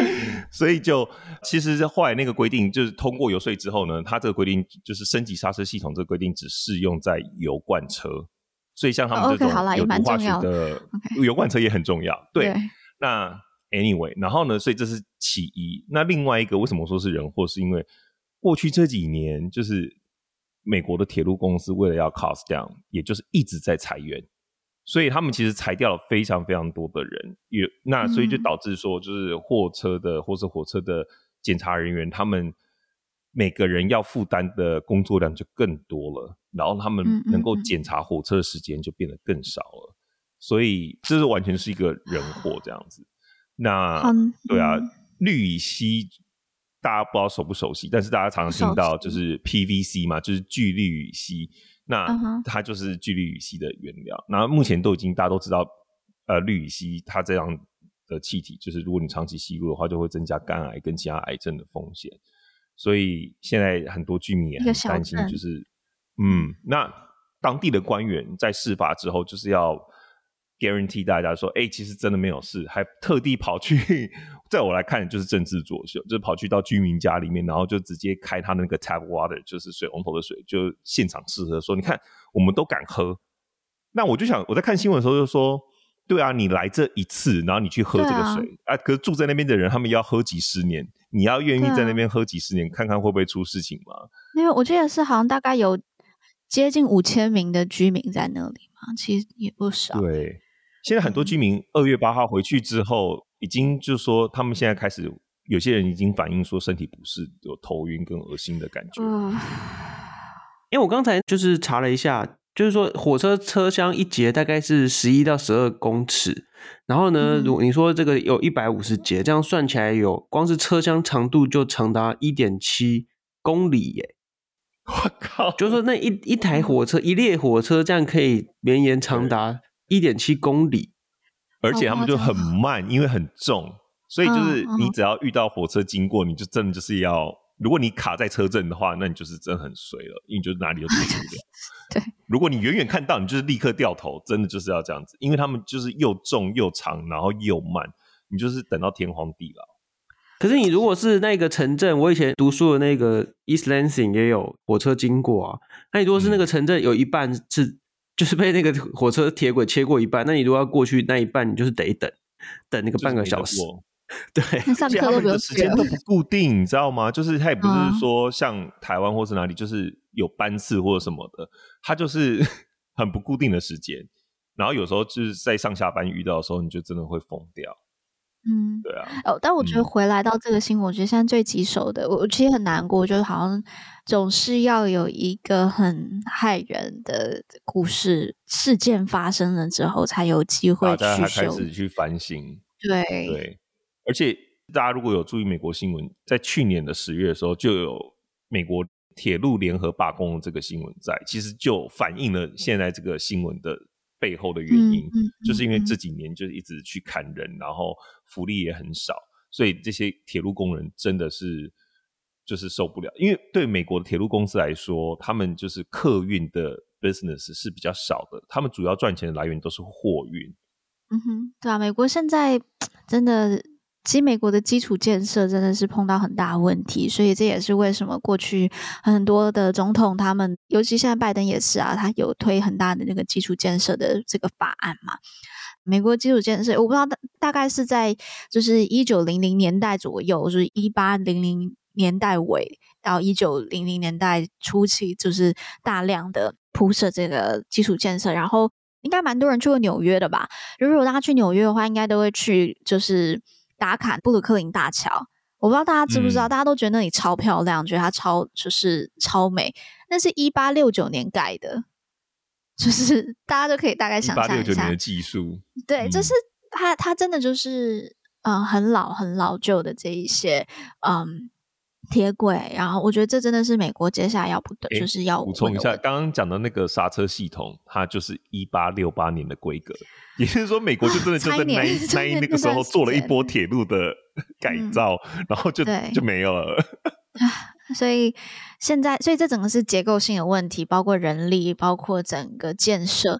所以就其实后来那个规定就是通过游说之后呢，它这个规定就是升级刹车系统这个规定只适用在油罐车。所以像他们这种有毒化学的油罐车也很重要。对，那 anyway，然后呢，所以这是其一。那另外一个为什么说是人祸？是因为过去这几年就是美国的铁路公司为了要 cost down，也就是一直在裁员。所以他们其实裁掉了非常非常多的人，也那所以就导致说，就是货车的或是火车的检查人员，他们每个人要负担的工作量就更多了，然后他们能够检查火车的时间就变得更少了，所以这是完全是一个人祸这样子。那对啊，氯乙烯大家不知道熟不熟悉，但是大家常常听到就是 PVC 嘛，就是聚氯乙烯。那它就是聚氯乙烯的原料，然后目前都已经大家都知道，呃，氯乙烯它这样的气体，就是如果你长期吸入的话，就会增加肝癌跟其他癌症的风险。所以现在很多居民也很担心，就是嗯，那当地的官员在事发之后，就是要。Guarantee 大家说，哎、欸，其实真的没有事，还特地跑去，在我来看就是政治作秀，就是跑去到居民家里面，然后就直接开他那个 tap water，就是水龙头的水，就现场试喝，说你看我们都敢喝。那我就想，我在看新闻的时候就说，对啊，你来这一次，然后你去喝这个水啊，啊，可是住在那边的人，他们要喝几十年，你要愿意在那边喝几十年，看看会不会出事情吗？因为我记得是好像大概有接近五千名的居民在那里嘛，其实也不少。对。现在很多居民二月八号回去之后，已经就是说，他们现在开始有些人已经反映说身体不适，有头晕跟恶心的感觉。嗯，因为我刚才就是查了一下，就是说火车车厢一节大概是十一到十二公尺，然后呢，如你说这个有一百五十节，这样算起来有光是车厢长度就长达一点七公里耶！我靠，就是说那一一台火车一列火车这样可以绵延长达。一点七公里，而且他们就很慢，因为很重，所以就是你只要遇到火车经过，你就真的就是要，如果你卡在车阵的话，那你就是真的很衰了，因为就是哪里都去不了。对，如果你远远看到，你就是立刻掉头，真的就是要这样子，因为他们就是又重又长，然后又慢，你就是等到天荒地老。可是你如果是那个城镇，我以前读书的那个 East Lansing 也有火车经过啊，那你如果是那个城镇有一半是。就是被那个火车铁轨切过一半，那你如果要过去那一半，你就是得等，等那个半个小时。对，上课都的时间都不固定，你知道吗？就是它也不是说像台湾或是哪里，就是有班次或者什么的，它就是 很不固定的时间。然后有时候就是在上下班遇到的时候，你就真的会疯掉。嗯，对啊。哦，但我觉得回来到这个新闻，我觉得现在最棘手的，我其实很难过，就是好像总是要有一个很害人的故事事件发生了之后，才有机会去开始去反省。对对，而且大家如果有注意美国新闻，在去年的十月的时候，就有美国铁路联合罢工的这个新闻在，其实就反映了现在这个新闻的背后的原因，嗯就是因为这几年就是一直去砍人，然后福利也很少，所以这些铁路工人真的是就是受不了。因为对美国的铁路公司来说，他们就是客运的 business 是比较少的，他们主要赚钱的来源都是货运。嗯哼，对啊，美国现在 真的。其实美国的基础建设真的是碰到很大问题，所以这也是为什么过去很多的总统他们，尤其现在拜登也是啊，他有推很大的那个基础建设的这个法案嘛。美国基础建设，我不知道大大概是在就是一九零零年代左右，就是一八零零年代尾到一九零零年代初期，就是大量的铺设这个基础建设，然后应该蛮多人去过纽约的吧？如果大家去纽约的话，应该都会去就是。打卡布鲁克林大桥，我不知道大家知不知道，嗯、大家都觉得那里超漂亮，觉得它超就是超美。那是一八六九年盖的，就是 大家都可以大概想象一下。一八六九年的技术，对，就是它，它真的就是嗯很老很老旧的这一些嗯。铁轨，然后我觉得这真的是美国接下来要不的，欸、就是要补充一下，刚刚讲的那个刹车系统，它就是一八六八年的规格，也就是说，美国就真的就在那那那，那个时候做了一波铁路的改造，嗯、然后就就没有了。所以现在，所以这整个是结构性的问题，包括人力，包括整个建设，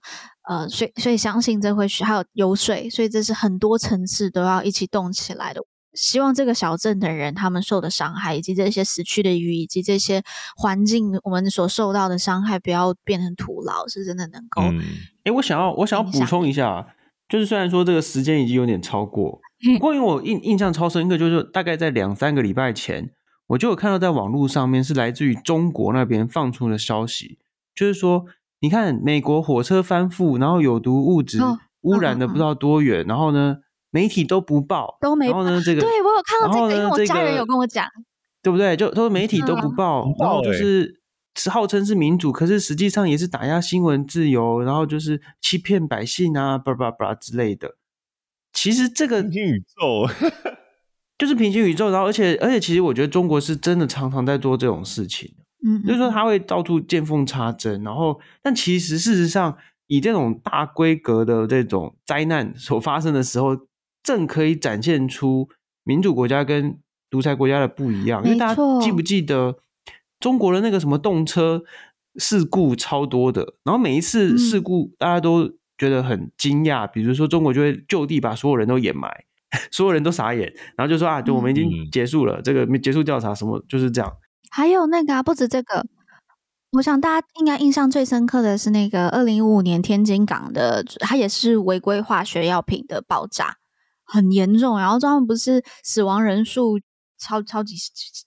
呃，所以所以相信这会需还有油水，所以这是很多层次都要一起动起来的。希望这个小镇的人，他们受的伤害，以及这些死去的鱼，以及这些环境，我们所受到的伤害，不要变成徒劳，是真的能够。哎、嗯欸，我想要，我想要补充一下，就是虽然说这个时间已经有点超过，不过因为我印印象超深刻，就是大概在两三个礼拜前，我就有看到在网络上面是来自于中国那边放出的消息，就是说，你看美国火车翻覆，然后有毒物质污染的不知道多远，哦嗯嗯、然后呢？媒体都不报，都没报。然后呢，这个对我有看到这个，因为我家人有跟我讲，对不对？就他说媒体都不报，然后就是是号称是民主，可是实际上也是打压新闻自由，然后就是欺骗百姓啊，巴拉巴拉之类的。其实这个平行宇宙 就是平行宇宙，然后而且而且，其实我觉得中国是真的常常在做这种事情，嗯，就是说他会到处见缝插针，然后但其实事实上以这种大规格的这种灾难所发生的时候。正可以展现出民主国家跟独裁国家的不一样，因为大家记不记得中国的那个什么动车事故超多的，然后每一次事故大家都觉得很惊讶，比如说中国就会就地把所有人都掩埋，所有人都傻眼，然后就说啊，就我们已经结束了，这个没结束调查，什么就是这样。还有那个啊，不止这个，我想大家应该印象最深刻的是那个二零一五年天津港的，它也是违规化学药品的爆炸。很严重，然后他们不是死亡人数超超级，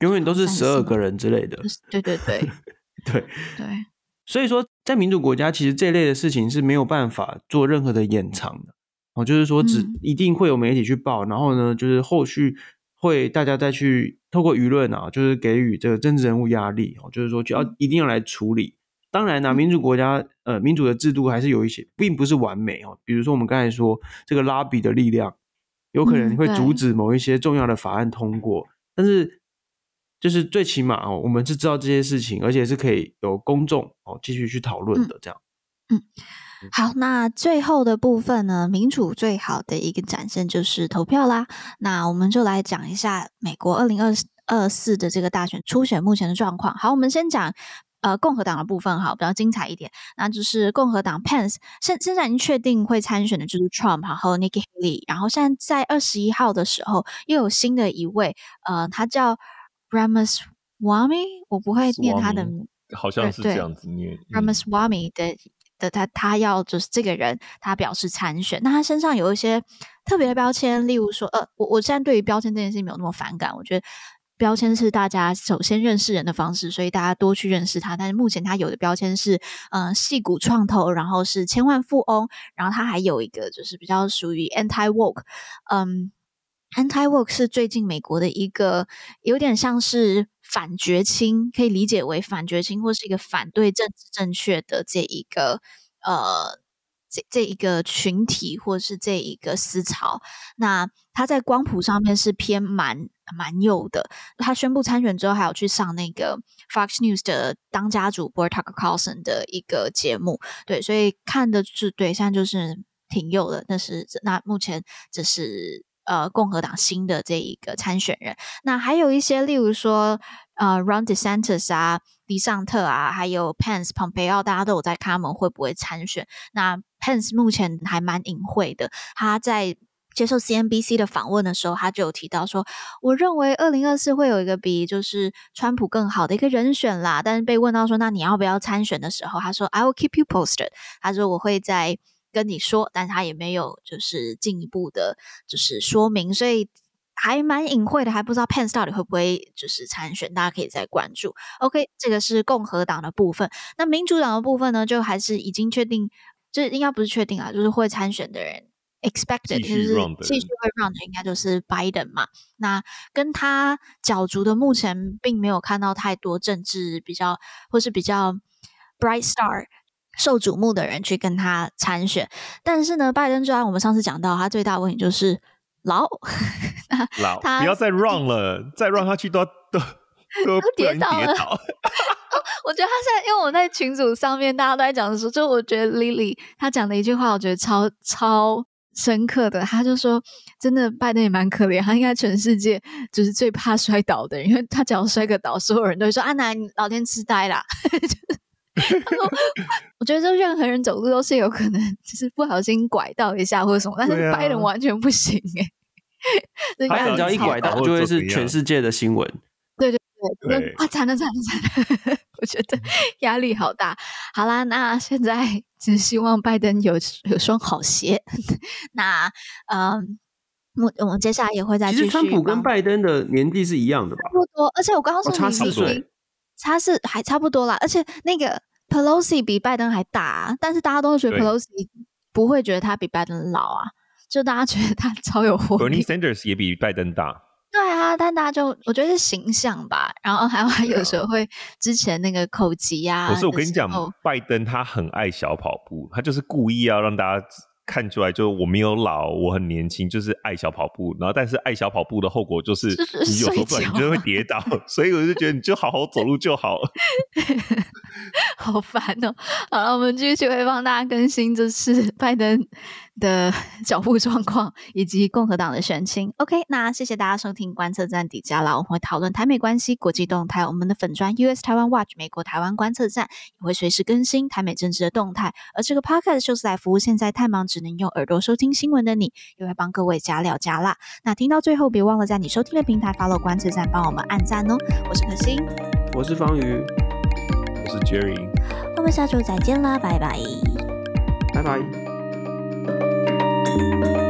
永远都是十二个人之类的。对对对 对对，所以说在民主国家，其实这类的事情是没有办法做任何的掩藏的哦，就是说只一定会有媒体去报，嗯、然后呢，就是后续会大家再去透过舆论啊，就是给予这个政治人物压力哦，就是说就要一定要来处理。当然呢、啊，民主国家呃民主的制度还是有一些，并不是完美哦，比如说我们刚才说这个拉比的力量。有可能会阻止某一些重要的法案通过，嗯、但是就是最起码哦，我们是知道这些事情，而且是可以有公众哦继续去讨论的这样。嗯，好，那最后的部分呢，民主最好的一个展现就是投票啦。那我们就来讲一下美国二零二四的这个大选初选目前的状况。好，我们先讲。呃，共和党的部分哈比较精彩一点，那就是共和党 Pence 现现在已经确定会参选的就是 Trump，然后 Nikki Haley，然后现在在二十一号的时候又有新的一位，呃，他叫 Ramaswamy，我不会念他的名，好像是这样子念 Ramaswamy 的的他他要就是这个人，他表示参选，那他身上有一些特别的标签，例如说，呃，我我现在对于标签这件事情没有那么反感，我觉得。标签是大家首先认识人的方式，所以大家多去认识他。但是目前他有的标签是，呃，矽谷创投，然后是千万富翁，然后他还有一个就是比较属于 anti woke，嗯，anti woke 是最近美国的一个有点像是反绝亲，可以理解为反绝亲或是一个反对政治正确的这一个呃这这一个群体或是这一个思潮，那他在光谱上面是偏蛮蛮右的。他宣布参选之后，还有去上那个 Fox News 的当家主播 Tucker Carlson 的一个节目，对，所以看的是对，现在就是挺右的。但是那目前这是呃共和党新的这一个参选人，那还有一些例如说呃 Ron DeSantis 啊。迪尚特啊，还有 Pence、Pompeo，大家都有在看他们会不会参选。那 Pence 目前还蛮隐晦的，他在接受 CNBC 的访问的时候，他就有提到说：“我认为二零二四会有一个比就是川普更好的一个人选啦。”但是被问到说：“那你要不要参选的时候，他说：“I will keep you posted。”他说：“我会再跟你说。”但他也没有就是进一步的，就是说明，所以。还蛮隐晦的，还不知道 Pence 到底会不会就是参选，大家可以再关注。OK，这个是共和党的部分。那民主党的部分呢，就还是已经确定，这应该不是确定啊，就是会参选的人 expected 就是继续会 run 的，应该就是 Biden 嘛。那跟他角逐的，目前并没有看到太多政治比较或是比较 bright star 受瞩目的人去跟他参选。但是呢，拜登就按我们上次讲到，他最大的问题就是。老老，不要再 run 了，再 run 下去都都都跌倒了。我觉得他现在，因为我在群组上面，大家都在讲的时候，就我觉得 Lily 他讲的一句话，我觉得超超深刻的。他就说，真的拜登也蛮可怜，他应该全世界就是最怕摔倒的人，因为他只要摔个倒，所有人都会说啊，那你老天痴呆啦。他说：“我觉得，就任何人走路都是有可能，就是不小心拐到一下或者什么，但是拜登完全不行哎、欸。他只要一拐到，就会是全世界的新闻。对对对，对啊，惨了惨了惨了！我觉得压力好大。好啦，那现在只希望拜登有有双好鞋。那嗯，我我们接下来也会再继续。其实川普跟拜登的年纪是一样的吧？差不多，而且我刚刚说、哦、差四岁。”差是还差不多啦，而且那个 Pelosi 比拜登还大啊，但是大家都觉得 Pelosi 不会觉得他比拜登老啊，就大家觉得他 超有活力。Bernie Sanders 也比拜登大。对啊，但大家就我觉得是形象吧，然后还有他有时候会之前那个口疾啊。可是我跟你讲，拜登他很爱小跑步，他就是故意要让大家。看出来就我没有老，我很年轻，就是爱小跑步。然后，但是爱小跑步的后果就是你有时候不然你就会跌倒，所以我就觉得你就好好走路就好了。好烦哦！好了，我们继续会帮大家更新，这是拜登的 脚步状况以及共和党的选情。OK，那谢谢大家收听观测站底加啦，我们会讨论台美关系、国际动态。我们的粉专 US 台湾 Watch 美国台湾观测站也会随时更新台美政治的动态。而这个 Podcast 就是来服务现在太忙只能用耳朵收听新闻的你，也会帮各位加料加辣。那听到最后，别忘了在你收听的平台 follow 观测站，帮我们按赞哦。我是可心，我是方宇，我是 Jerry，我们下周再见啦，拜拜，拜拜。Música